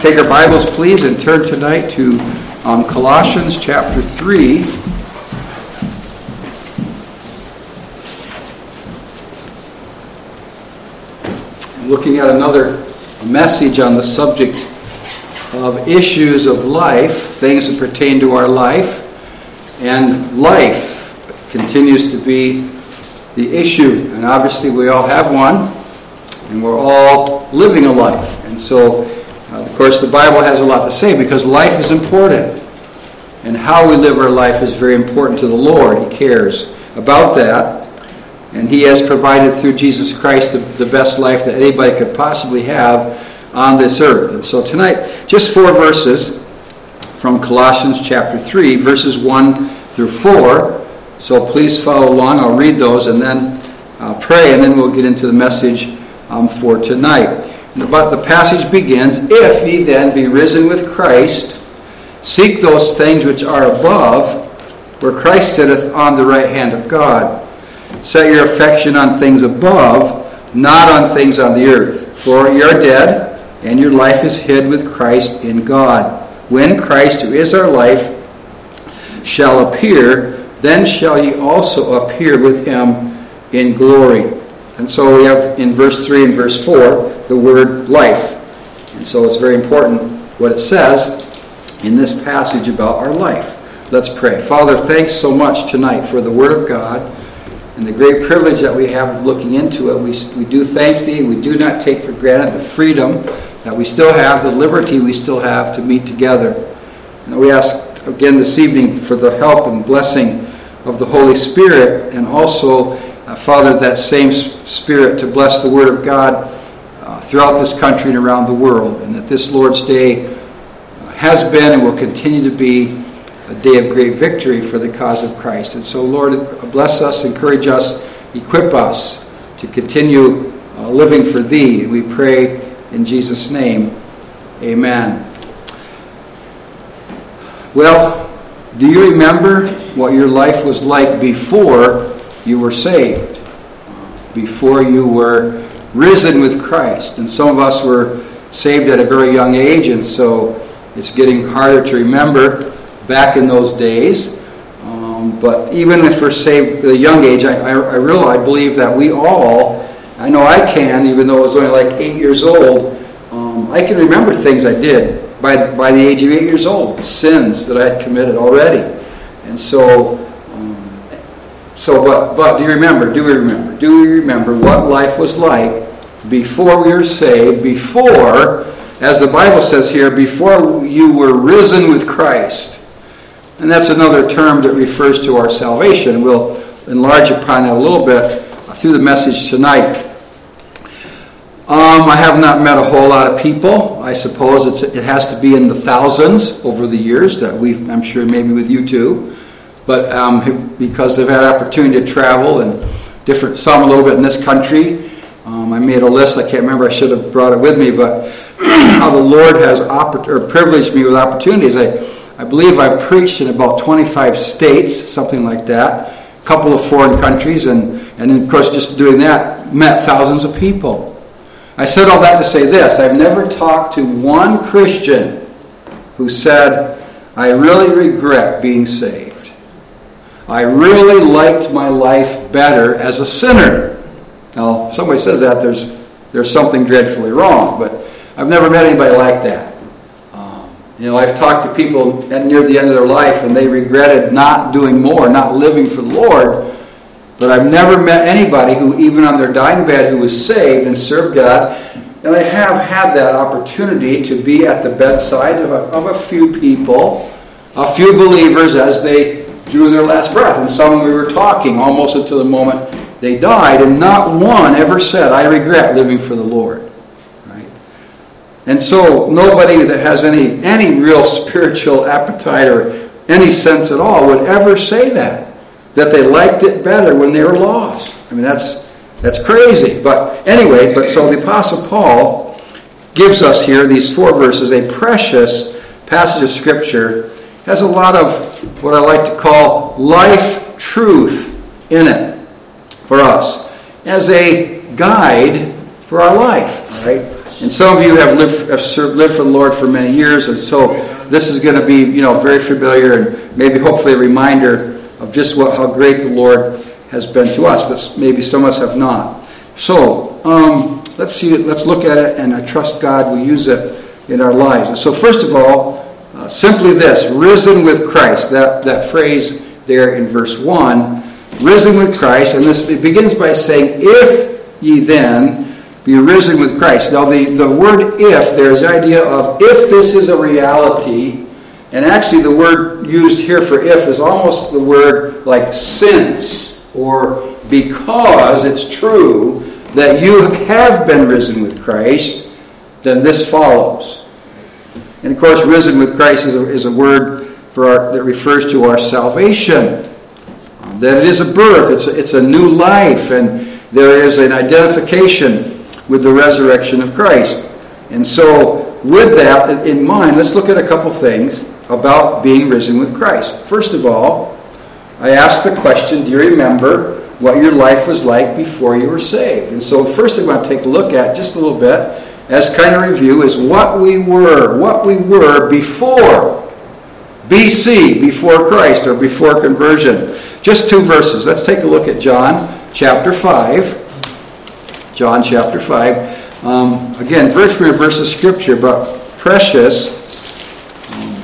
Take our Bibles, please, and turn tonight to um, Colossians chapter 3. Looking at another message on the subject of issues of life, things that pertain to our life. And life continues to be the issue. And obviously, we all have one, and we're all living a life. And so, course, the Bible has a lot to say because life is important. And how we live our life is very important to the Lord. He cares about that. And He has provided through Jesus Christ the, the best life that anybody could possibly have on this earth. And so tonight, just four verses from Colossians chapter 3, verses 1 through 4. So please follow along. I'll read those and then uh, pray, and then we'll get into the message um, for tonight. But the passage begins If ye then be risen with Christ, seek those things which are above, where Christ sitteth on the right hand of God. Set your affection on things above, not on things on the earth. For ye are dead, and your life is hid with Christ in God. When Christ, who is our life, shall appear, then shall ye also appear with him in glory. And so we have in verse 3 and verse 4 the word life. And so it's very important what it says in this passage about our life. Let's pray. Father, thanks so much tonight for the Word of God and the great privilege that we have of looking into it. We, we do thank Thee. We do not take for granted the freedom that we still have, the liberty we still have to meet together. And we ask again this evening for the help and blessing of the Holy Spirit and also, Father, that same Spirit to bless the Word of God uh, throughout this country and around the world. And that this Lord's Day has been and will continue to be a day of great victory for the cause of Christ. And so, Lord, bless us, encourage us, equip us to continue uh, living for Thee. We pray in Jesus' name. Amen. Well, do you remember what your life was like before you were saved? Before you were risen with Christ? And some of us were saved at a very young age, and so it's getting harder to remember back in those days. Um, but even if we're saved at a young age, I, I, I really I believe that we all, I know I can, even though I was only like eight years old, um, I can remember things I did by, by the age of eight years old, sins that I had committed already. And so, so but, but do you remember, do we remember, do we remember what life was like before we were saved, before, as the Bible says here, before you were risen with Christ? And that's another term that refers to our salvation. We'll enlarge upon it a little bit through the message tonight. Um, I have not met a whole lot of people. I suppose it has to be in the thousands over the years that we've, I'm sure maybe with you too. But um, because I've had opportunity to travel and different, some a little bit in this country, um, I made a list. I can't remember. I should have brought it with me, but how the Lord has oppor- or privileged me with opportunities. I, I believe I've preached in about 25 states, something like that, a couple of foreign countries, and, and of course, just doing that, met thousands of people. I said all that to say this I've never talked to one Christian who said, I really regret being saved. I really liked my life better as a sinner. Now, if somebody says that, there's, there's something dreadfully wrong, but I've never met anybody like that. Um, you know, I've talked to people at near the end of their life and they regretted not doing more, not living for the Lord. But I've never met anybody who, even on their dying bed, who was saved and served God. And I have had that opportunity to be at the bedside of a, of a few people, a few believers as they drew their last breath. And some we were talking almost until the moment they died, and not one ever said, I regret living for the Lord. Right? And so nobody that has any, any real spiritual appetite or any sense at all would ever say that. That they liked it better when they were lost. I mean, that's, that's crazy. But anyway, but so the Apostle Paul gives us here, these four verses, a precious passage of Scripture. Has a lot of what I like to call life truth in it for us as a guide for our life. Right? And some of you have lived, have served, lived for the Lord for many years, and so this is going to be, you know, very familiar and maybe hopefully a reminder of just what how great the Lord has been to us, but maybe some of us have not. So um, let's see. Let's look at it, and I trust God will use it in our lives. So first of all, uh, simply this: risen with Christ. That that phrase there in verse one, risen with Christ, and this begins by saying, "If ye then." Be risen with Christ. Now, the, the word if, there's the idea of if this is a reality, and actually, the word used here for if is almost the word like since or because it's true that you have been risen with Christ, then this follows. And of course, risen with Christ is a, is a word for our, that refers to our salvation. That it is a birth, it's a, it's a new life, and there is an identification with the resurrection of Christ. And so, with that in mind, let's look at a couple things about being risen with Christ. First of all, I asked the question do you remember what your life was like before you were saved? And so, first thing I want to take a look at just a little bit, as kind of review, is what we were, what we were before BC, before Christ, or before conversion. Just two verses. Let's take a look at John chapter 5. John chapter 5. Um, again, verse for verse of scripture, but precious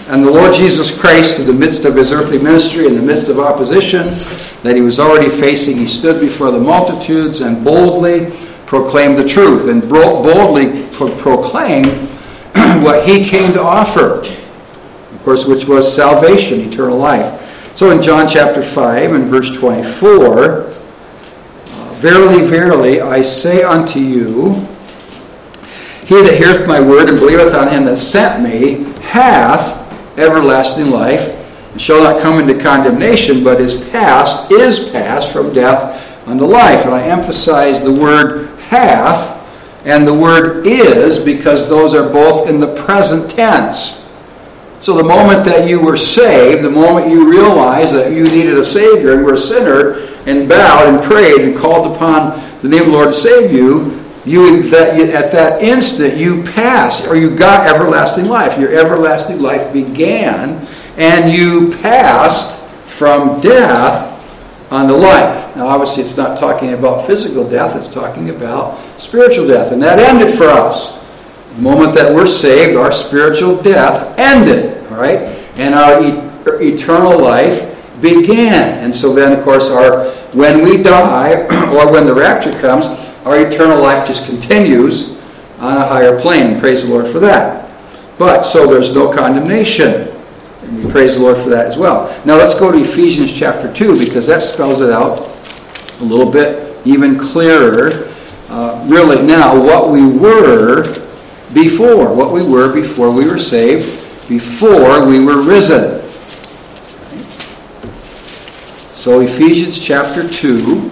and the Lord Jesus Christ, in the midst of his earthly ministry, in the midst of opposition that he was already facing, he stood before the multitudes and boldly proclaimed the truth and boldly pro- proclaimed what he came to offer. Of course, which was salvation, eternal life. So in John chapter 5 and verse 24, Verily, verily, I say unto you, he that heareth my word and believeth on him that sent me hath everlasting life, and shall not come into condemnation, but is passed, is passed from death unto life. And I emphasize the word hath and the word is because those are both in the present tense. So the moment that you were saved, the moment you realized that you needed a Savior and were a sinner, and bowed and prayed and called upon the name of the Lord to save you, you, at that instant you passed or you got everlasting life your everlasting life began and you passed from death unto life now obviously it's not talking about physical death it's talking about spiritual death and that ended for us the moment that we're saved our spiritual death ended right? and our e- eternal life began and so then of course our when we die or when the rapture comes our eternal life just continues on a higher plane. Praise the Lord for that. But, so there's no condemnation. And we praise the Lord for that as well. Now let's go to Ephesians chapter 2 because that spells it out a little bit even clearer. Uh, really, now, what we were before, what we were before we were saved, before we were risen. So, Ephesians chapter 2.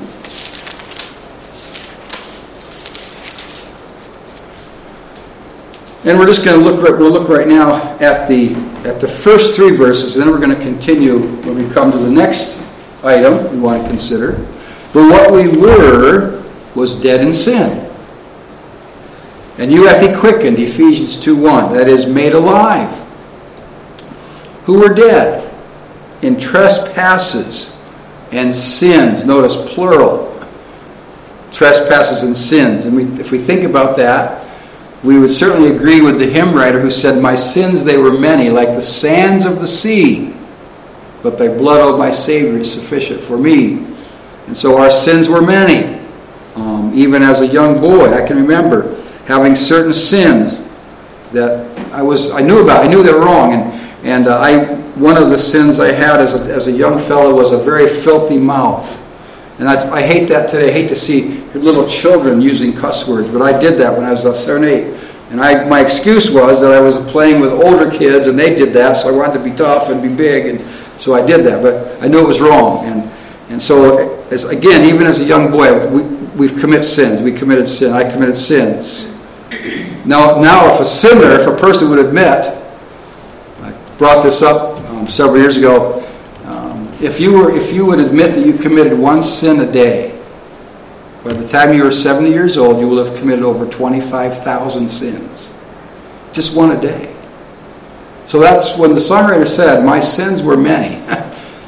And we're just going to look. We'll look right now at the at the first three verses, then we're going to continue when we come to the next item we want to consider. But what we were was dead in sin, and you hath he quickened. Ephesians two one. That is made alive. Who were dead in trespasses and sins. Notice plural. Trespasses and sins, and we, if we think about that we would certainly agree with the hymn writer who said, My sins, they were many, like the sands of the sea, but thy blood, O my Savior, is sufficient for me. And so our sins were many. Um, even as a young boy, I can remember having certain sins that I was I knew about. I knew they were wrong, and and uh, I one of the sins I had as a, as a young fellow was a very filthy mouth. And I, I, hate that today. I hate to see little children using cuss words, but I did that when I was uh, seven, eight. And I, my excuse was that I was playing with older kids, and they did that, so I wanted to be tough and be big, and so I did that. But I knew it was wrong, and and so as, again, even as a young boy, we we commit sins. We committed sin. I committed sins. Now, now, if a sinner, if a person would admit, I brought this up um, several years ago if you were if you would admit that you committed one sin a day By the time you were 70 years old, you will have committed over 25,000 sins. Just one a day. So that's when the songwriter said, My sins were many,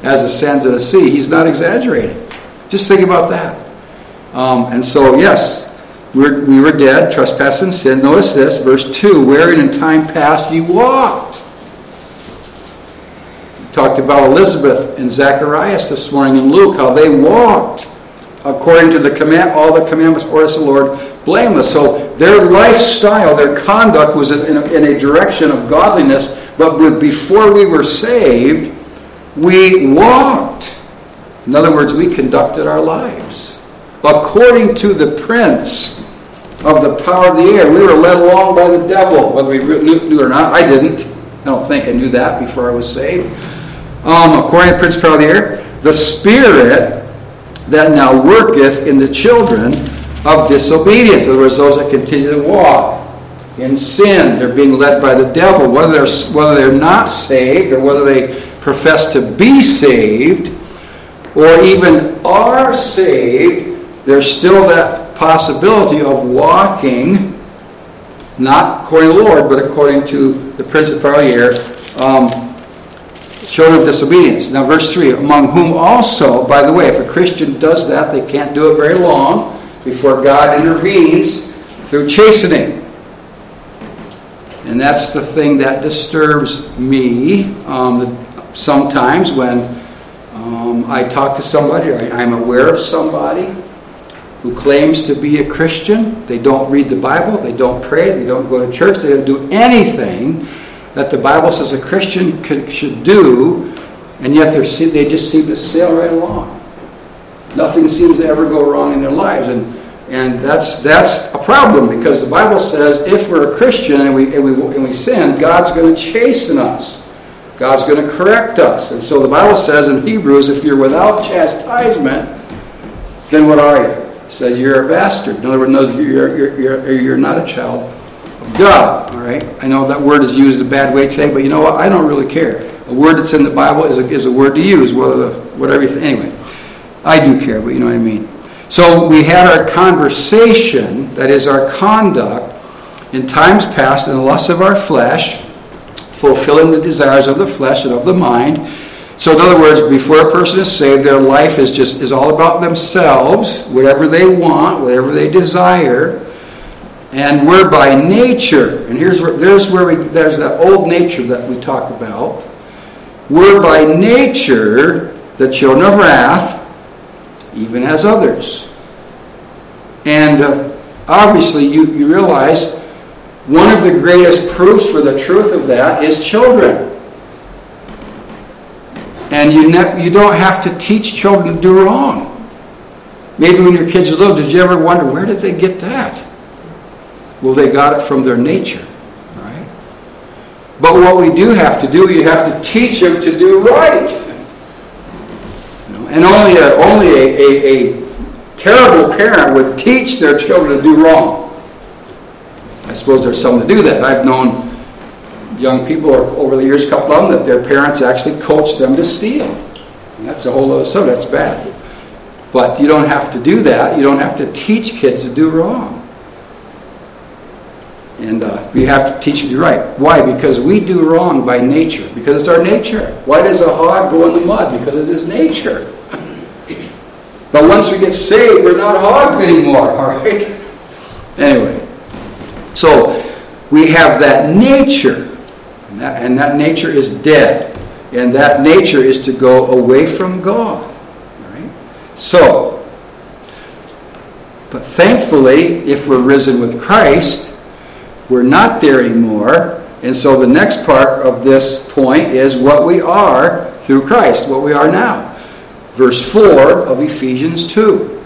as the sands of the sea. He's not exaggerating. Just think about that. Um, and so, yes, we're, we were dead, trespass and sin. Notice this, verse 2 wherein in time past ye walked. We talked about Elizabeth and Zacharias this morning in Luke, how they walked according to the command, all the commandments, orders of the Lord, blameless. So their lifestyle, their conduct was in a, in a direction of godliness, but before we were saved, we walked. In other words, we conducted our lives according to the prince of the power of the air. We were led along by the devil, whether we knew it or not. I didn't. I don't think I knew that before I was saved. Um, according to the prince of the power of the air, the spirit that now worketh in the children of disobedience. In other words, those that continue to walk in sin. They're being led by the devil. Whether they're, whether they're not saved or whether they profess to be saved or even are saved, there's still that possibility of walking not according to the Lord, but according to the prince of power of the air, um, children of disobedience. Now, verse 3 Among whom also, by the way, if a Christian does that, they can't do it very long before God intervenes through chastening. And that's the thing that disturbs me um, sometimes when um, I talk to somebody or I'm aware of somebody who claims to be a Christian. They don't read the Bible, they don't pray, they don't go to church, they don't do anything that the Bible says a Christian could, should do, and yet they just seem to sail right along. Nothing seems to ever go wrong in their lives. And and that's, that's a problem because the Bible says if we're a Christian and we, and we, and we sin, God's going to chasten us. God's going to correct us. And so the Bible says in Hebrews, if you're without chastisement, then what are you? It says you're a bastard. In other words, no, you're, you're, you're, you're not a child of God. All right? I know that word is used a bad way today, but you know what? I don't really care. A word that's in the Bible is a, is a word to use, whether the, whatever you think. Anyway, I do care, but you know what I mean. So we had our conversation, that is our conduct, in times past in the lusts of our flesh, fulfilling the desires of the flesh and of the mind. So in other words, before a person is saved, their life is just is all about themselves, whatever they want, whatever they desire. And we're by nature, and here's where there's where we there's that old nature that we talk about. We're by nature the children of wrath, even as others. And uh, obviously, you, you realize one of the greatest proofs for the truth of that is children. And you, ne- you don't have to teach children to do wrong. Maybe when your kids are little, did you ever wonder where did they get that? Well, they got it from their nature. Right? But what we do have to do, you have to teach them to do right. And only a, only a, a, a terrible parent would teach their children to do wrong. I suppose there's some to do that. I've known young people over the years, a couple of them, that their parents actually coached them to steal. And that's a whole other subject. That's bad. But you don't have to do that. You don't have to teach kids to do wrong. And uh, we have to teach them to do right. Why? Because we do wrong by nature. Because it's our nature. Why does a hog go in the mud? Because it's his nature. But once we get saved, we're not hogs anymore, all right? Anyway, so we have that nature, and that, and that nature is dead. And that nature is to go away from God. Right? So, but thankfully, if we're risen with Christ, we're not there anymore. And so the next part of this point is what we are through Christ, what we are now verse 4 of Ephesians 2.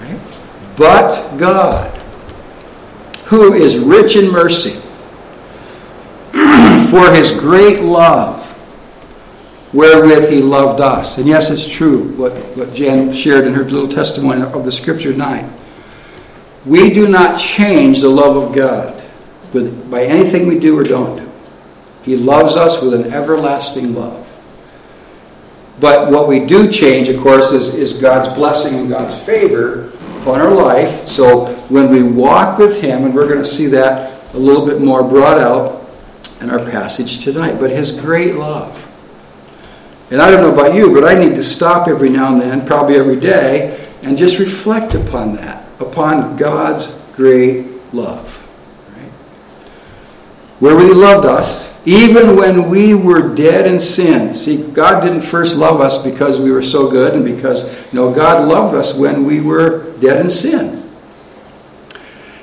Right? But God, who is rich in mercy, for his great love, wherewith he loved us. And yes, it's true what, what Jan shared in her little testimony of the scripture tonight. We do not change the love of God by anything we do or don't do. He loves us with an everlasting love. But what we do change, of course, is, is God's blessing and God's favor upon our life. So when we walk with Him, and we're going to see that a little bit more brought out in our passage tonight, but His great love. And I don't know about you, but I need to stop every now and then, probably every day, and just reflect upon that, upon God's great love. Right? Where He loved us, even when we were dead in sin. See, God didn't first love us because we were so good and because, no, God loved us when we were dead in sin.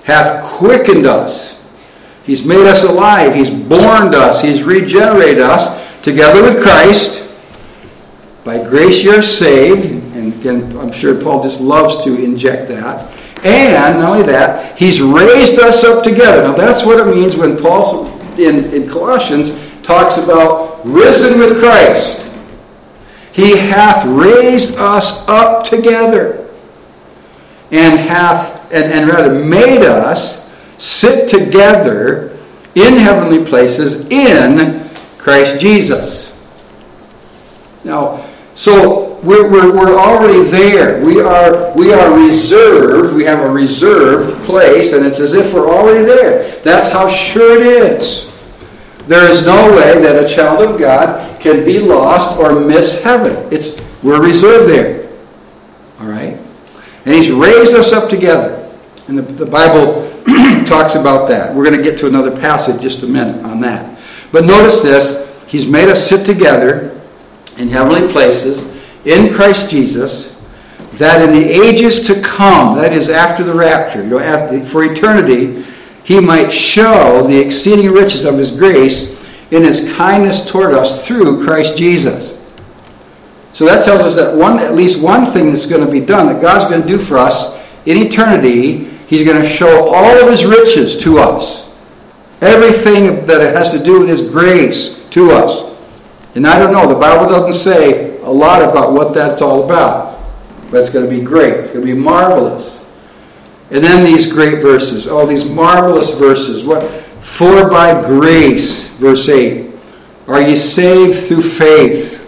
Hath quickened us. He's made us alive. He's born us. He's regenerated us together with Christ. By grace you're saved. And again, I'm sure Paul just loves to inject that. And not only that, he's raised us up together. Now that's what it means when Paul in, in Colossians talks about risen with Christ. He hath raised us up together and hath and, and rather made us sit together in heavenly places in Christ Jesus. Now, so we're, we're, we're already there. We are, we are reserved. We have a reserved place, and it's as if we're already there. That's how sure it is. There is no way that a child of God can be lost or miss heaven. It's, we're reserved there. All right? And He's raised us up together. And the, the Bible talks about that. We're going to get to another passage just a minute on that. But notice this He's made us sit together in heavenly places in Christ Jesus, that in the ages to come, that is after the rapture, you know, after, for eternity, he might show the exceeding riches of his grace in his kindness toward us through Christ Jesus. So that tells us that one, at least one thing that's going to be done, that God's going to do for us in eternity, he's going to show all of his riches to us. Everything that it has to do with his grace to us. And I don't know, the Bible doesn't say a lot about what that's all about. But it's going to be great. It's going to be marvelous. And then these great verses. Oh, these marvelous verses. What? For by grace, verse 8, are ye saved through faith.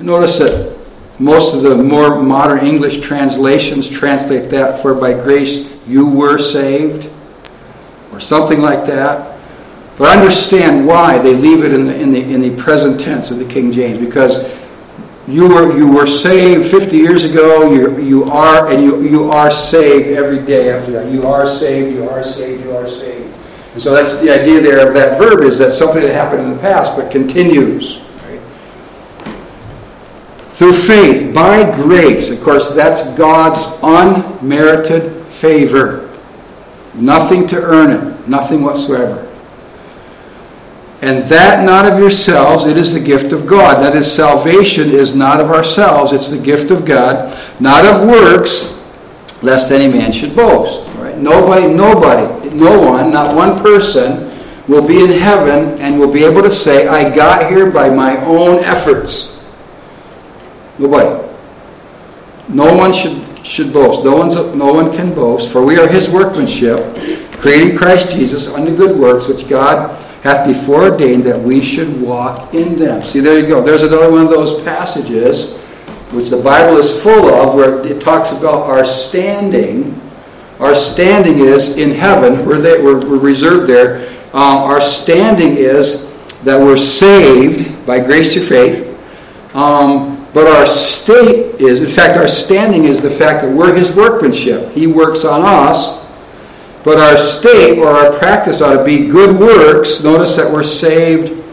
Notice that most of the more modern English translations translate that, for by grace you were saved, or something like that. But understand why they leave it in the, in the, in the present tense of the King James. Because you were, you were saved 50 years ago, you, you are, and you, you are saved every day after that. You are saved, you are saved, you are saved. And so that's the idea there of that verb is that something that happened in the past but continues. Through faith, by grace. Of course, that's God's unmerited favor. Nothing to earn it, nothing whatsoever. And that not of yourselves, it is the gift of God. That is, salvation is not of ourselves, it's the gift of God, not of works, lest any man should boast. Right? Nobody, nobody, no one, not one person will be in heaven and will be able to say, I got here by my own efforts. Nobody. No one should, should boast. No, one's, no one can boast, for we are his workmanship, creating Christ Jesus unto good works, which God hath before ordained that we should walk in them. See, there you go. There's another one of those passages which the Bible is full of where it talks about our standing. Our standing is in heaven. We're, there, we're, we're reserved there. Um, our standing is that we're saved by grace through faith. Um, but our state is, in fact, our standing is the fact that we're His workmanship. He works on us but our state or our practice ought to be good works. Notice that we're saved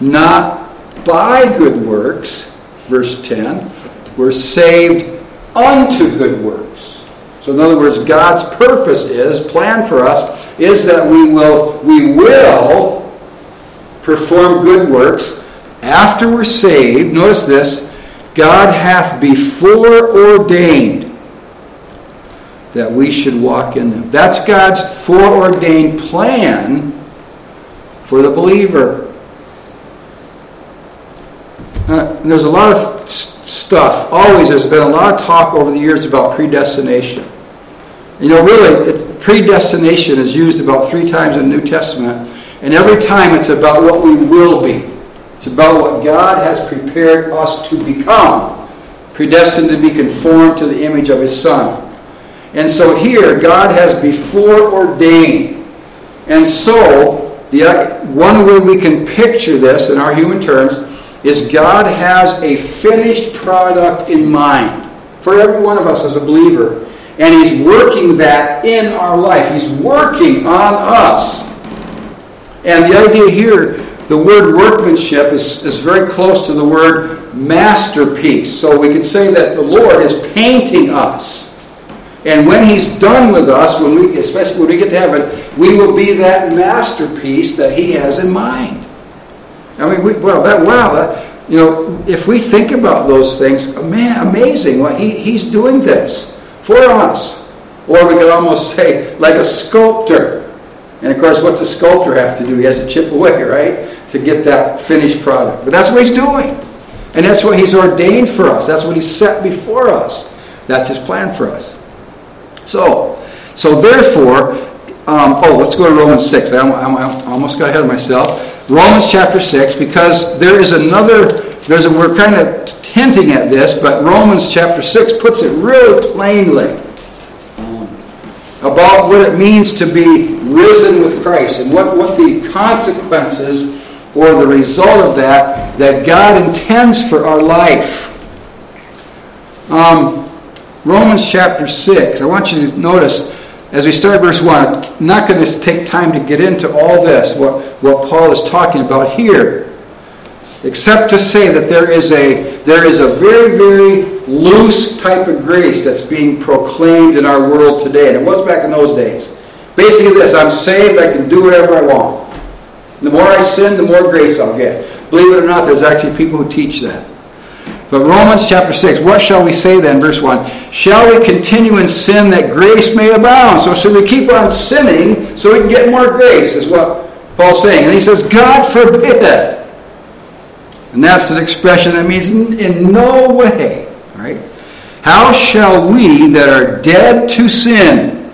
not by good works, verse 10. We're saved unto good works. So in other words, God's purpose is, plan for us, is that we will, we will perform good works after we're saved. Notice this, God hath before ordained that we should walk in them. That's God's foreordained plan for the believer. Uh, there's a lot of stuff. Always, there's been a lot of talk over the years about predestination. You know, really, predestination is used about three times in the New Testament, and every time it's about what we will be. It's about what God has prepared us to become, predestined to be conformed to the image of His Son. And so here, God has before ordained. And so, the, uh, one way we can picture this in our human terms is God has a finished product in mind for every one of us as a believer. And He's working that in our life. He's working on us. And the idea here, the word workmanship is, is very close to the word masterpiece. So we could say that the Lord is painting us. And when He's done with us, when we, especially when we get to heaven, we will be that masterpiece that He has in mind. I mean, we, well, that wow, that, uh, you know, if we think about those things, man, amazing! Well, he, He's doing this for us, or we could almost say like a sculptor. And of course, what's a sculptor have to do? He has to chip away, right, to get that finished product. But that's what he's doing, and that's what he's ordained for us. That's what he's set before us. That's his plan for us. So, so therefore, um, oh, let's go to Romans 6. I, I, I, almost got ahead of myself. Romans chapter 6, because there is another, there's a, we're kind of hinting at this, but Romans chapter 6 puts it really plainly about what it means to be risen with Christ and what, what the consequences or the result of that that God intends for our life. Um, Romans chapter 6. I want you to notice as we start verse 1, I'm not going to take time to get into all this, what, what Paul is talking about here, except to say that there is a, there is a very, very loose type of grace that's being proclaimed in our world today, and it was back in those days. Basically, this I'm saved, I can do whatever I want. The more I sin, the more grace I'll get. Believe it or not, there's actually people who teach that. But Romans chapter 6, what shall we say then? Verse 1 Shall we continue in sin that grace may abound? So, should we keep on sinning so we can get more grace? Is what Paul's saying. And he says, God forbid. And that's an expression that means in no way. Right? How shall we that are dead to sin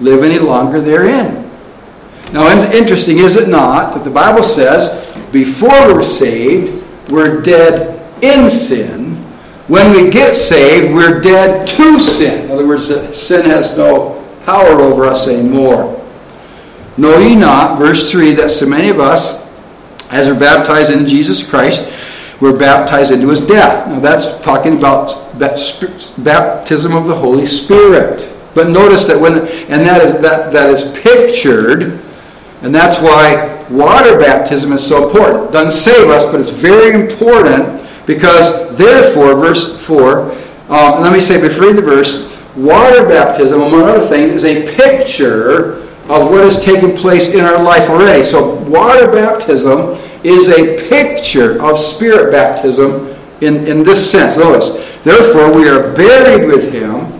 live any longer therein? Now, interesting, is it not, that the Bible says before we're saved, we're dead in sin. When we get saved, we're dead to sin. In other words, sin has no power over us anymore. Know ye not, verse 3, that so many of us, as are baptized into Jesus Christ, were baptized into his death. Now that's talking about that baptism of the Holy Spirit. But notice that when, and that is, that, that is pictured, and that's why water baptism is so important. It doesn't save us, but it's very important because, therefore, verse 4, um, let me say before the verse, water baptism, among other things, is a picture of what has taken place in our life already. So, water baptism is a picture of spirit baptism in, in this sense. Notice, therefore, we are buried with him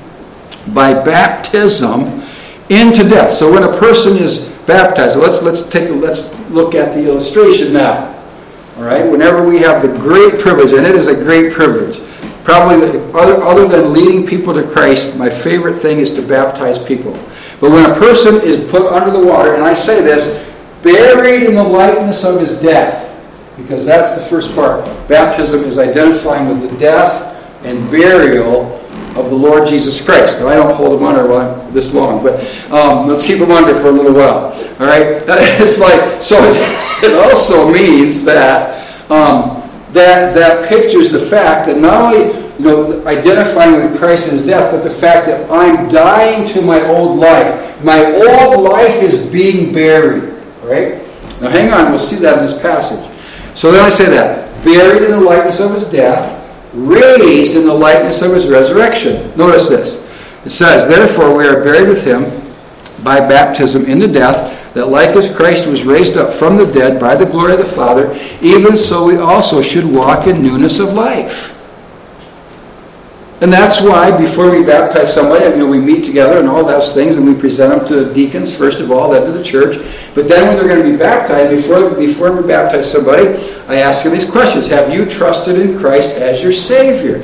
by baptism into death. So, when a person is baptized, let's let's take let's look at the illustration now. All right? Whenever we have the great privilege, and it is a great privilege, probably the, other, other than leading people to Christ, my favorite thing is to baptize people. But when a person is put under the water, and I say this, buried in the likeness of his death, because that's the first part. Baptism is identifying with the death and burial of the Lord Jesus Christ. Now, I don't hold him under this long, but um, let's keep him under for a little while. All right? It's like, so it also means that um, that, that pictures the fact that not only you know, identifying with Christ and his death, but the fact that I'm dying to my old life. My old life is being buried. Right? Now, hang on, we'll see that in this passage. So then I say that buried in the likeness of his death raised in the likeness of his resurrection. Notice this. It says, Therefore we are buried with him by baptism into death, that like as Christ was raised up from the dead by the glory of the Father, even so we also should walk in newness of life. And that's why before we baptize somebody, you know, we meet together and all those things, and we present them to deacons first of all, then to the church. But then when they're going to be baptized, before, before we baptize somebody, I ask them these questions. Have you trusted in Christ as your Savior?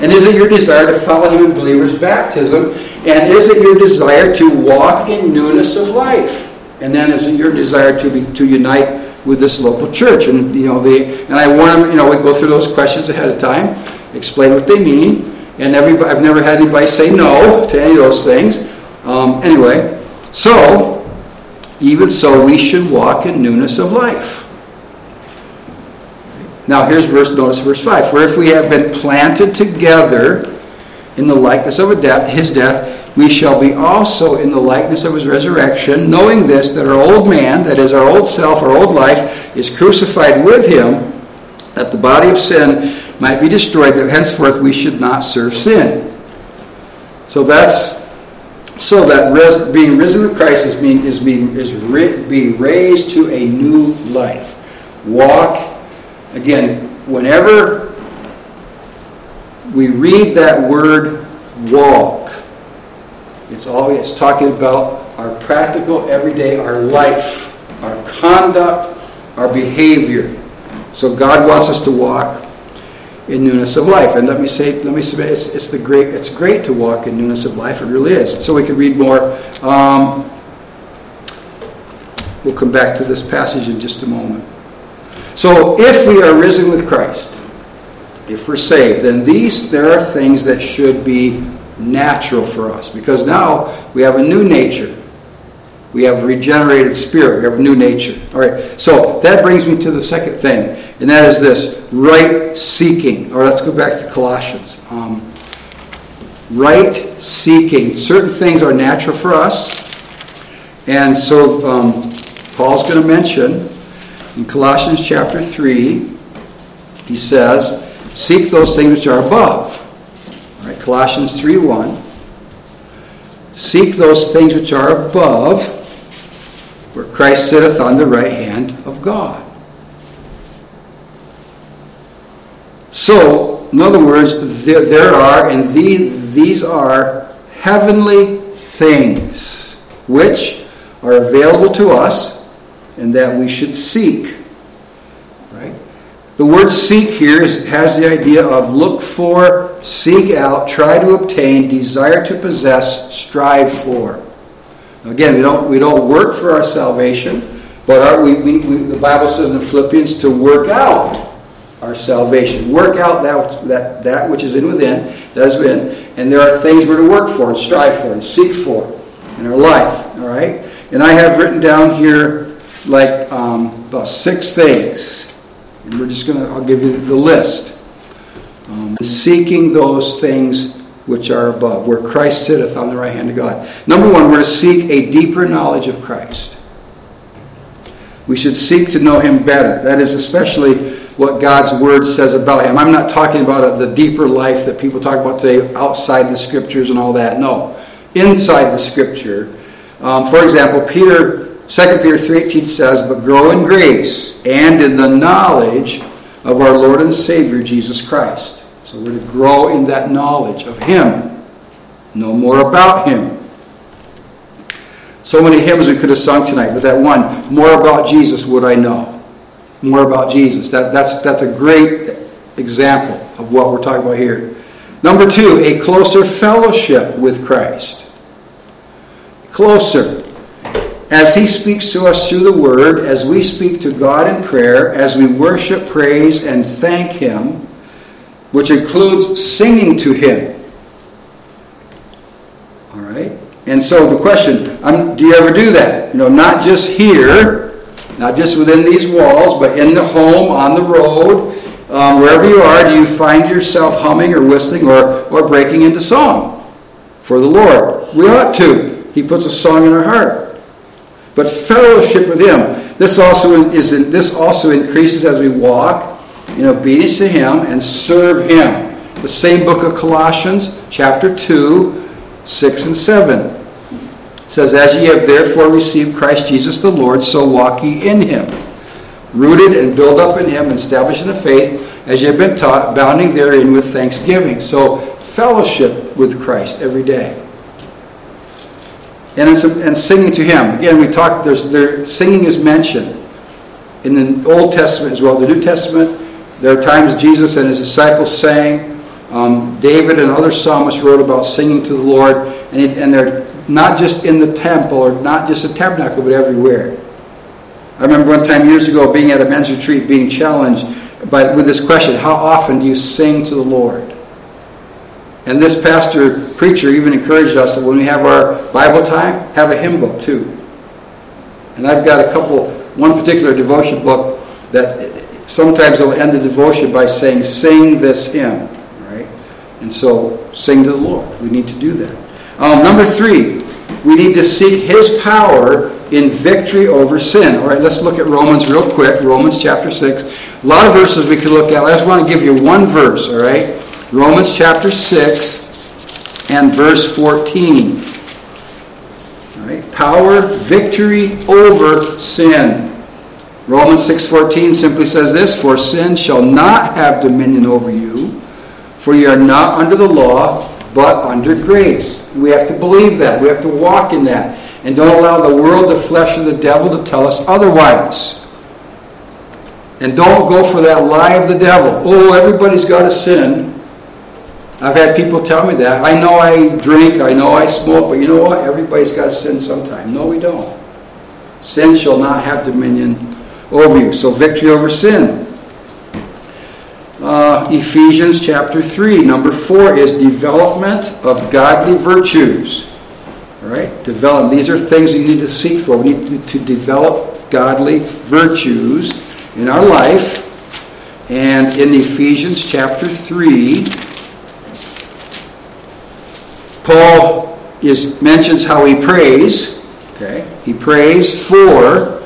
And is it your desire to follow Him in believer's baptism? And is it your desire to walk in newness of life? And then is your desire to, be, to unite with this local church. And you know, they and I want them. You know, we go through those questions ahead of time, explain what they mean, and everybody. I've never had anybody say no to any of those things. Um, anyway, so even so, we should walk in newness of life. Now, here's verse. Notice verse five. For if we have been planted together in the likeness of a death, his death we shall be also in the likeness of his resurrection, knowing this, that our old man, that is our old self, our old life, is crucified with him, that the body of sin might be destroyed, that henceforth we should not serve sin. So that's so that res, being risen with Christ is being is is being raised to a new life. Walk again. Whenever we read that word walk, it's always talking about our practical, everyday, our life, our conduct, our behavior. So God wants us to walk in newness of life. And let me say, let me say, it's, it's the great, it's great to walk in newness of life. It really is. So we can read more. Um, we'll come back to this passage in just a moment. So if we are risen with Christ, if we're saved, then these there are things that should be natural for us because now we have a new nature. We have regenerated spirit. We have a new nature. All right. So that brings me to the second thing, and that is this right seeking. Or let's go back to Colossians. Um, right seeking. Certain things are natural for us. And so um, Paul's going to mention in Colossians chapter 3, he says, Seek those things which are above Colossians 3.1. Seek those things which are above, where Christ sitteth on the right hand of God. So, in other words, there, there are, and these, these are heavenly things which are available to us and that we should seek. Right? The word seek here is, has the idea of look for, seek out, try to obtain, desire to possess, strive for. Again, we don't, we don't work for our salvation, but our, we, we, we, the Bible says in Philippians to work out our salvation. Work out that, that, that which is in within, that has been, and there are things we're to work for and strive for and seek for in our life. All right? And I have written down here like um, about six things and we're just going to, I'll give you the list. Um, seeking those things which are above, where Christ sitteth on the right hand of God. Number one, we're to seek a deeper knowledge of Christ. We should seek to know him better. That is especially what God's word says about him. I'm not talking about the deeper life that people talk about today outside the scriptures and all that. No. Inside the scripture. Um, for example, Peter 2 Peter 3.18 says, But grow in grace and in the knowledge of our Lord and Savior Jesus Christ. So we're to grow in that knowledge of Him. Know more about Him. So many hymns we could have sung tonight, but that one, more about Jesus would I know. More about Jesus. That, that's, that's a great example of what we're talking about here. Number two, a closer fellowship with Christ. Closer as He speaks to us through the Word, as we speak to God in prayer, as we worship, praise, and thank Him, which includes singing to Him. All right? And so the question, um, do you ever do that? You know, not just here, not just within these walls, but in the home, on the road, um, wherever you are, do you find yourself humming or whistling or, or breaking into song for the Lord? We ought to. He puts a song in our heart but fellowship with Him. This also is this also increases as we walk in obedience to Him and serve Him. The same book of Colossians, chapter two, six and seven says, "As ye have therefore received Christ Jesus the Lord, so walk ye in Him, rooted and built up in Him, established in the faith, as ye have been taught, bounding therein with thanksgiving." So fellowship with Christ every day and, and singing to Him. Again, we talked. There's there, singing is mentioned in the Old Testament as well. The New Testament, there are times Jesus and His disciples sang. Um, David and other psalmists wrote about singing to the Lord, and, it, and they're not just in the temple or not just the tabernacle, but everywhere. I remember one time years ago being at a men's retreat being challenged by, with this question How often do you sing to the Lord? And this pastor preacher even encouraged us that when we have our Bible time, have a hymn book too. And I've got a couple, one particular devotion book that sometimes they'll end the devotion by saying, Sing this hymn, right? And so, sing to the Lord. We need to do that. Um, number three, we need to seek His power in victory over sin. All right, let's look at Romans real quick. Romans chapter 6. A lot of verses we could look at. I just want to give you one verse, all right? Romans chapter 6 and verse 14. All right, power, victory over sin. Romans 6:14 simply says this, "For sin shall not have dominion over you, for you are not under the law, but under grace." We have to believe that. We have to walk in that. And don't allow the world, the flesh, or the devil to tell us otherwise. And don't go for that lie of the devil. Oh, everybody's got to sin. I've had people tell me that. I know I drink, I know I smoke, but you know what? Everybody's got to sin sometime. No, we don't. Sin shall not have dominion over you. So, victory over sin. Uh, Ephesians chapter 3, number 4 is development of godly virtues. All right? Develop. These are things we need to seek for. We need to, to develop godly virtues in our life. And in Ephesians chapter 3, Paul is, mentions how he prays. Okay? He prays for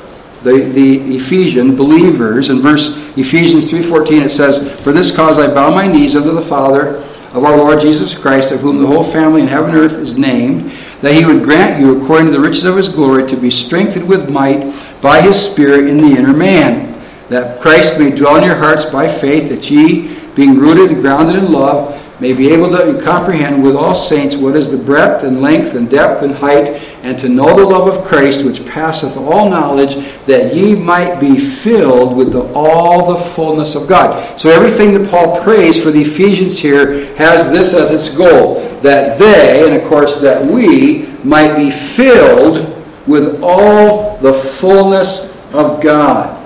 the, the Ephesian believers. In verse Ephesians 3.14 it says, For this cause I bow my knees unto the Father of our Lord Jesus Christ, of whom the whole family in heaven and earth is named, that he would grant you, according to the riches of his glory, to be strengthened with might by his Spirit in the inner man, that Christ may dwell in your hearts by faith, that ye, being rooted and grounded in love, may be able to comprehend with all saints what is the breadth and length and depth and height, and to know the love of Christ which passeth all knowledge, that ye might be filled with the, all the fullness of God. So everything that Paul prays for the Ephesians here has this as its goal that they, and of course that we, might be filled with all the fullness of God.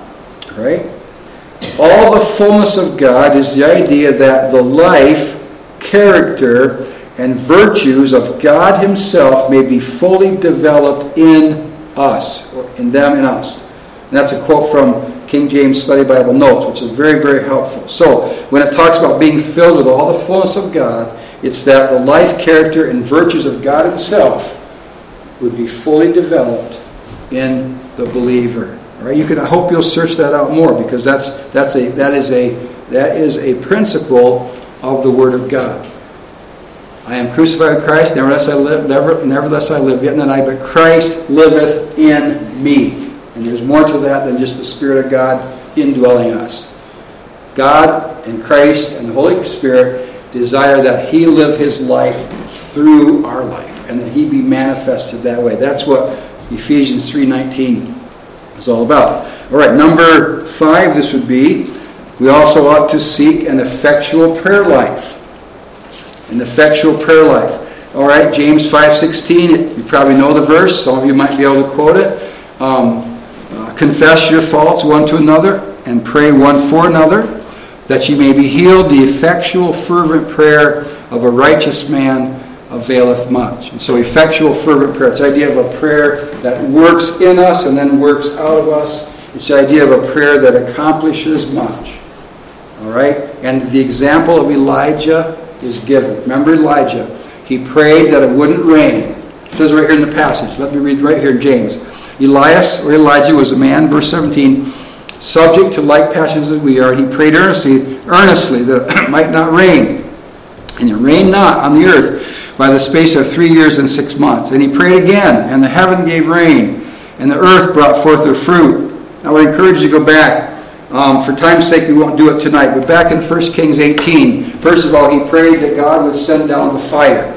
Right? All the fullness of God is the idea that the life, character, and virtues of God Himself may be fully developed in us, or in them in us. And that's a quote from King James Study Bible Notes, which is very, very helpful. So, when it talks about being filled with all the fullness of God, it's that the life, character, and virtues of God Himself would be fully developed in the believer. All right, you can. I hope you'll search that out more because that's that's a that is a that is a principle of the Word of God. I am crucified with Christ, nevertheless I live, never, nevertheless I live, yet not I, but Christ liveth in me. And there's more to that than just the Spirit of God indwelling us. God and Christ and the Holy Spirit desire that He live His life through our life and that He be manifested that way. That's what Ephesians 3.19 is all about. All right, number five, this would be, we also ought to seek an effectual prayer life. An effectual prayer life. All right, James 5.16, you probably know the verse. Some of you might be able to quote it. Um, uh, confess your faults one to another and pray one for another that ye may be healed. The effectual, fervent prayer of a righteous man availeth much. And so, effectual, fervent prayer. It's the idea of a prayer that works in us and then works out of us. It's the idea of a prayer that accomplishes much. All right? And the example of Elijah is given. Remember Elijah? He prayed that it wouldn't rain. It says right here in the passage. Let me read right here in James. Elias, or Elijah, was a man, verse 17 subject to like passions as we are, and he prayed earnestly, earnestly that it might not rain. And it rained not on the earth by the space of three years and six months. And he prayed again, and the heaven gave rain, and the earth brought forth her fruit. I would encourage you to go back. Um, for time's sake, we won't do it tonight. But back in 1 Kings 18, first of all, he prayed that God would send down the fire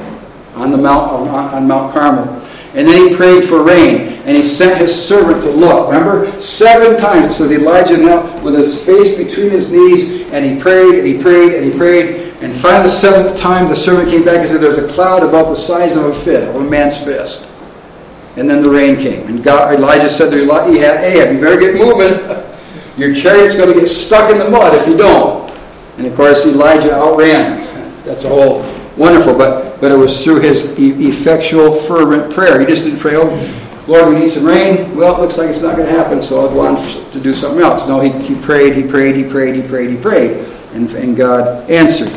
on the mount on, on Mount Carmel. And then he prayed for rain, and he sent his servant to look. Remember, seven times it says Elijah knelt with his face between his knees, and he prayed, and he prayed, and he prayed. And finally, the seventh time, the servant came back and said, There's a cloud about the size of a fist, of a man's fist. And then the rain came. And God, Elijah said to Ahab, you better get moving. Your chariot's going to get stuck in the mud if you don't. And of course, Elijah outran him. That's a whole wonderful. But, but it was through his effectual, fervent prayer. He just didn't pray, oh, Lord, we need some rain. Well, it looks like it's not going to happen, so I'll go on to do something else. No, he, he prayed, he prayed, he prayed, he prayed, he prayed. And, and God answered.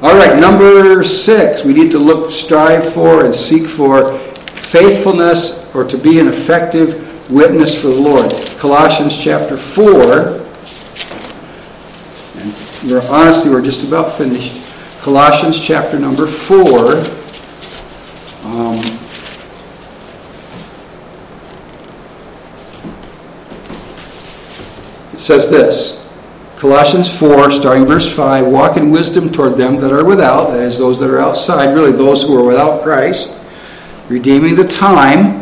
All right, number six, we need to look, strive for, and seek for faithfulness or to be an effective witness for the Lord. Colossians chapter 4. And we're honestly, we're just about finished. Colossians chapter number 4. Um, it says this Colossians 4, starting verse 5 Walk in wisdom toward them that are without, that is, those that are outside, really those who are without Christ, redeeming the time.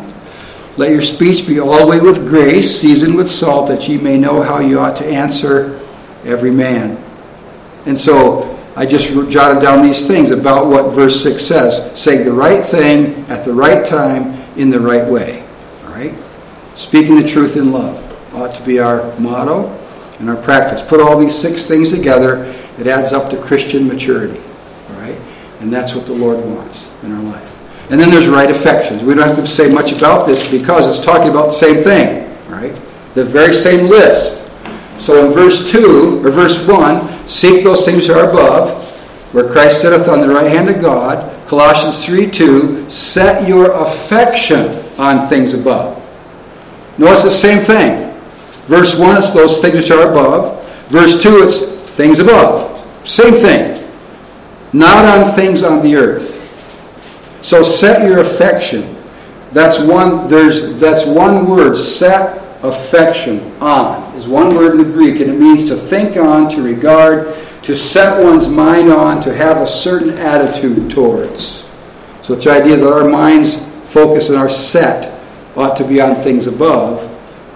Let your speech be always with grace, seasoned with salt, that ye may know how you ought to answer every man. And so I just jotted down these things about what verse 6 says. Say the right thing at the right time in the right way. All right? Speaking the truth in love ought to be our motto and our practice. Put all these six things together, it adds up to Christian maturity. All right? And that's what the Lord wants in our life. And then there's right affections. We don't have to say much about this because it's talking about the same thing, right? The very same list. So in verse 2, or verse 1, seek those things that are above, where Christ sitteth on the right hand of God. Colossians 3 2, set your affection on things above. Notice the same thing. Verse 1, it's those things which are above. Verse 2, it's things above. Same thing. Not on things on the earth. So set your affection. That's one, there's, that's one word, set affection on, is one word in the Greek, and it means to think on, to regard, to set one's mind on, to have a certain attitude towards. So it's the idea that our minds focus and are set ought to be on things above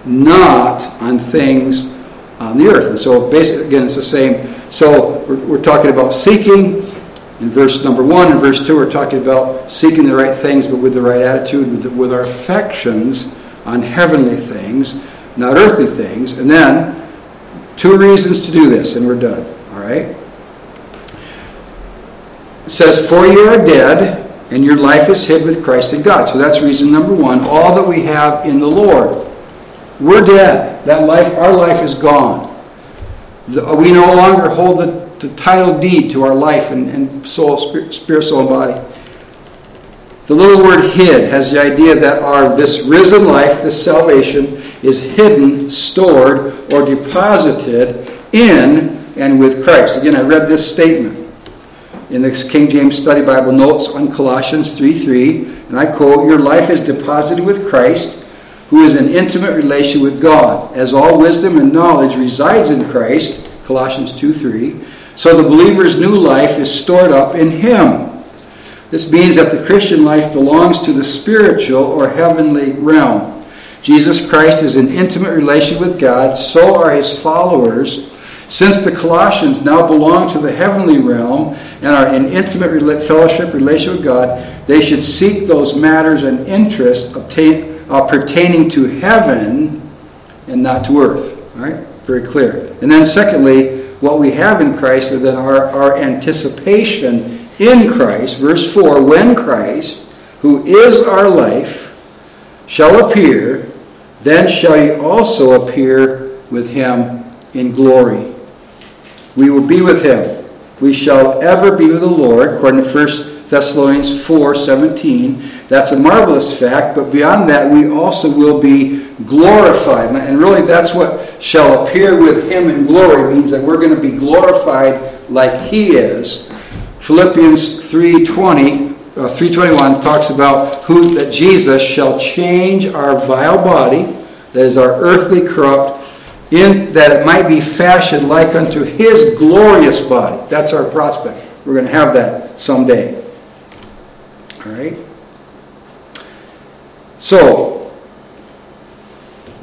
not on things on the earth. And so basically, again, it's the same. So we're, we're talking about seeking. In verse number one and verse two, we're talking about seeking the right things, but with the right attitude, with, the, with our affections on heavenly things, not earthly things. And then, two reasons to do this, and we're done. All right? It says, For you are dead, and your life is hid with Christ in God. So that's reason number one. All that we have in the Lord. We're dead. That life, our life is gone. We no longer hold the, the title deed to our life and, and soul, spirit, soul, and body. The little word hid has the idea that our this risen life, this salvation, is hidden, stored, or deposited in and with Christ. Again, I read this statement in the King James Study Bible notes on Colossians 3 3, and I quote, Your life is deposited with Christ who is in intimate relation with God, as all wisdom and knowledge resides in Christ, Colossians 2 3. So the believer's new life is stored up in him. This means that the Christian life belongs to the spiritual or heavenly realm. Jesus Christ is in intimate relation with God, so are his followers. Since the Colossians now belong to the heavenly realm and are in intimate fellowship relation with God, they should seek those matters and interests obtained uh, pertaining to heaven and not to earth. All right? Very clear. And then, secondly, what we have in Christ is that our, our anticipation in Christ, verse 4 when Christ, who is our life, shall appear, then shall ye also appear with him in glory. We will be with him. We shall ever be with the Lord, according to 1 Thessalonians 4 17. That's a marvelous fact, but beyond that, we also will be glorified. And really, that's what shall appear with him in glory means that we're going to be glorified like he is. Philippians 3:20 uh, 321 talks about who that Jesus shall change our vile body, that is our earthly corrupt, in that it might be fashioned like unto his glorious body. That's our prospect. We're going to have that someday. All right? So,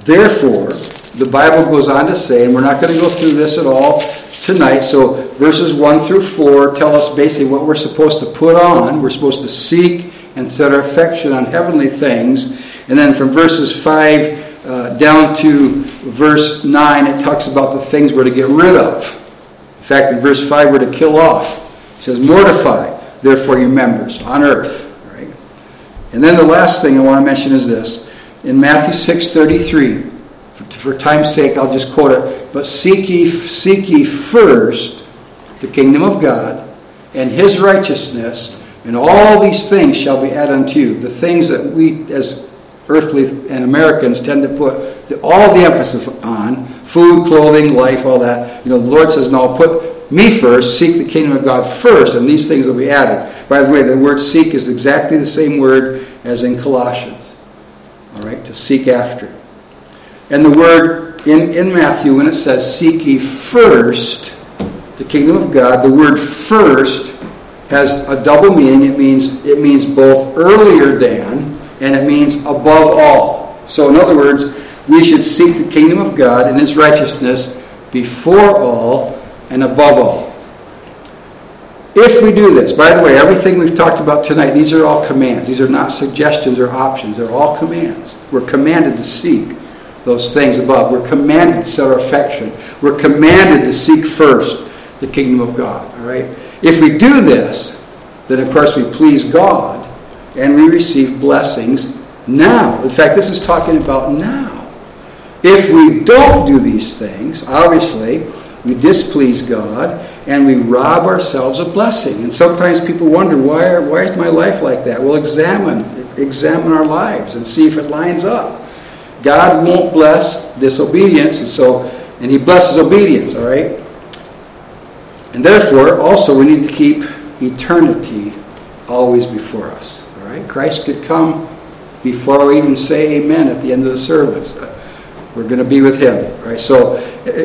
therefore, the Bible goes on to say, and we're not going to go through this at all tonight. So, verses 1 through 4 tell us basically what we're supposed to put on. We're supposed to seek and set our affection on heavenly things. And then from verses 5 uh, down to verse 9, it talks about the things we're to get rid of. In fact, in verse 5, we're to kill off. It says, Mortify, therefore, your members on earth. Right? And then the last thing I want to mention is this. In Matthew 6.33, for, for time's sake, I'll just quote it. But seek ye, seek ye first the kingdom of God and his righteousness, and all these things shall be added unto you. The things that we, as earthly and Americans, tend to put the, all the emphasis on food, clothing, life, all that. You know, the Lord says, No, put me first, seek the kingdom of God first, and these things will be added. By the way, the word seek is exactly the same word as in Colossians. Right, to seek after. And the word in, in Matthew, when it says, Seek ye first the kingdom of God, the word first has a double meaning. It means it means both earlier than and it means above all. So in other words, we should seek the kingdom of God and his righteousness before all and above all. If we do this, by the way, everything we've talked about tonight, these are all commands. These are not suggestions or options. They're all commands. We're commanded to seek those things above. We're commanded to set our affection. We're commanded to seek first the kingdom of God. All right? If we do this, then of course we please God and we receive blessings now. In fact, this is talking about now. If we don't do these things, obviously, we displease God and we rob ourselves of blessing. And sometimes people wonder, why, are, why is my life like that? Well, examine, examine our lives and see if it lines up. God won't bless disobedience, and so, and He blesses obedience, all right? And therefore, also, we need to keep eternity always before us. All right? Christ could come before we even say amen at the end of the service. We're going to be with him. Right? So,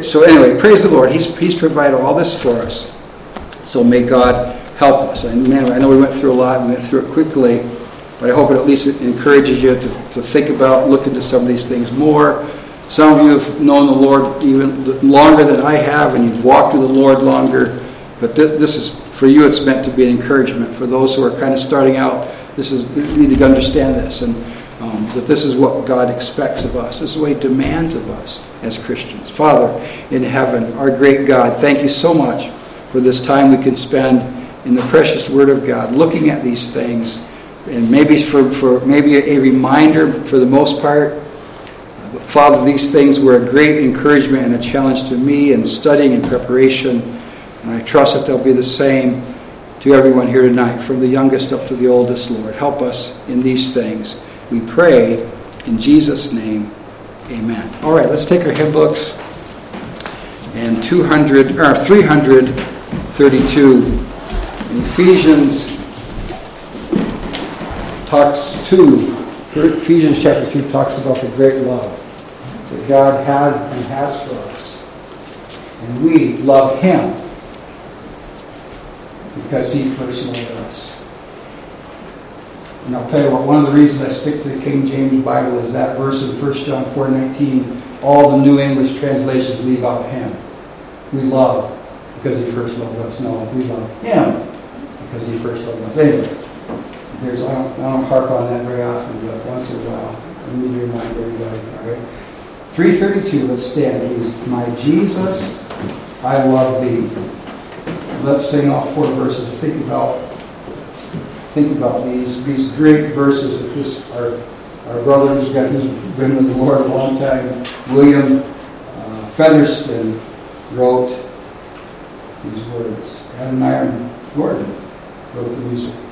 so anyway, praise the Lord. He's, he's provided all this for us. So may God help us. And man, I know we went through a lot. We went through it quickly. But I hope it at least encourages you to, to think about, look into some of these things more. Some of you have known the Lord even longer than I have, and you've walked with the Lord longer. But th- this is, for you, it's meant to be an encouragement. For those who are kind of starting out, this is, you need to understand this, and um, that this is what God expects of us. This is what He demands of us as Christians. Father in heaven, our great God, thank you so much for this time we can spend in the precious Word of God, looking at these things, and maybe for, for maybe a reminder for the most part Father, these things were a great encouragement and a challenge to me in studying and preparation. And I trust that they'll be the same to everyone here tonight, from the youngest up to the oldest, Lord. Help us in these things. We pray in Jesus' name. Amen. All right, let's take our hymn books and 200 or 332 in Ephesians talks 2 Ephesians chapter 2 talks about the great love that God had and has for us. And we love Him because He first loved us. And I'll tell you what, one of the reasons I stick to the King James Bible is that verse in 1 John 4.19. All the New English translations leave out Him. We love because He first loved us. No, we love Him because He first loved us. Anyway, there's, I, don't, I don't harp on that very often, but once in a while, I need to remind everybody, all right? 332, let's stand. He's my Jesus, I love thee. Let's sing all four verses. Think about think about these these great verses that this our our brother who's got who's been with the Lord a long time, William uh, Featherston wrote these words. Adoniram Gordon wrote the music.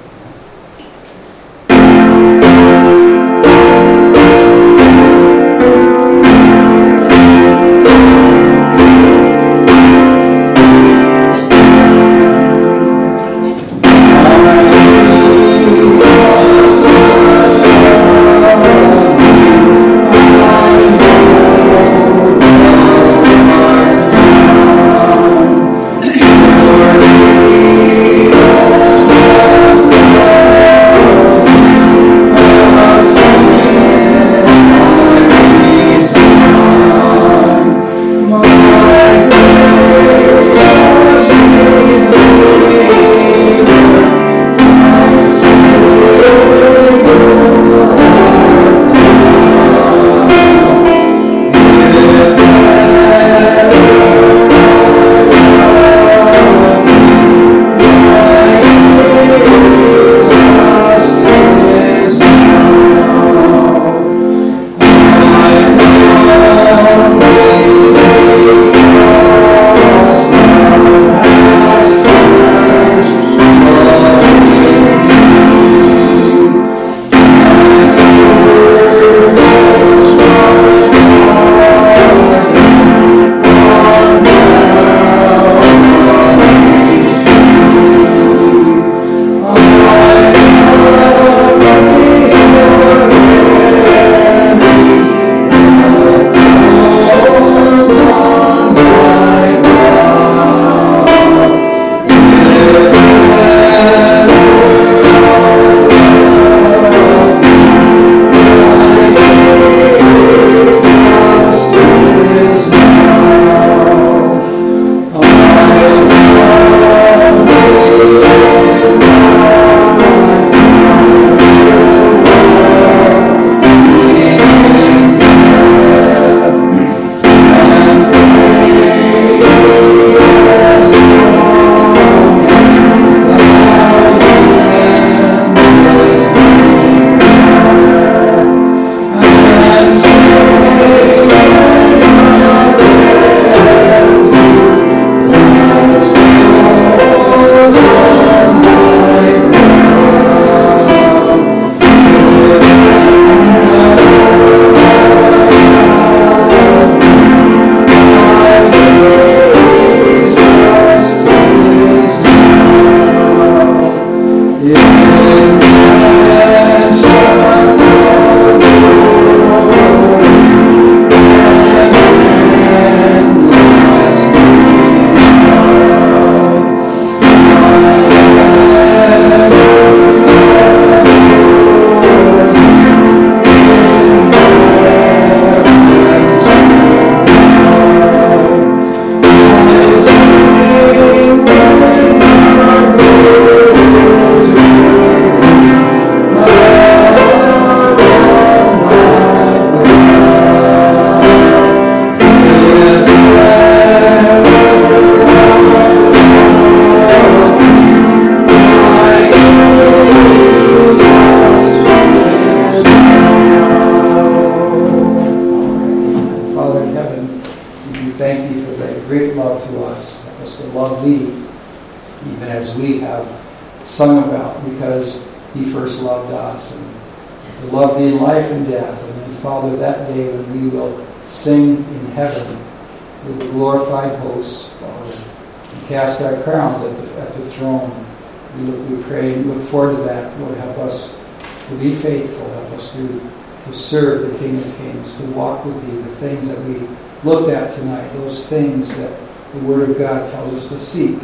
serve the King of Kings, to walk with you. the things that we looked at tonight, those things that the Word of God tells us to seek.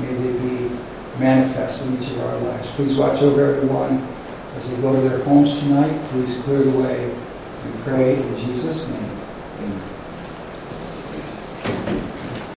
May they be manifest in each of our lives. Please watch over everyone as they go to their homes tonight. Please clear the way and pray in Jesus' name.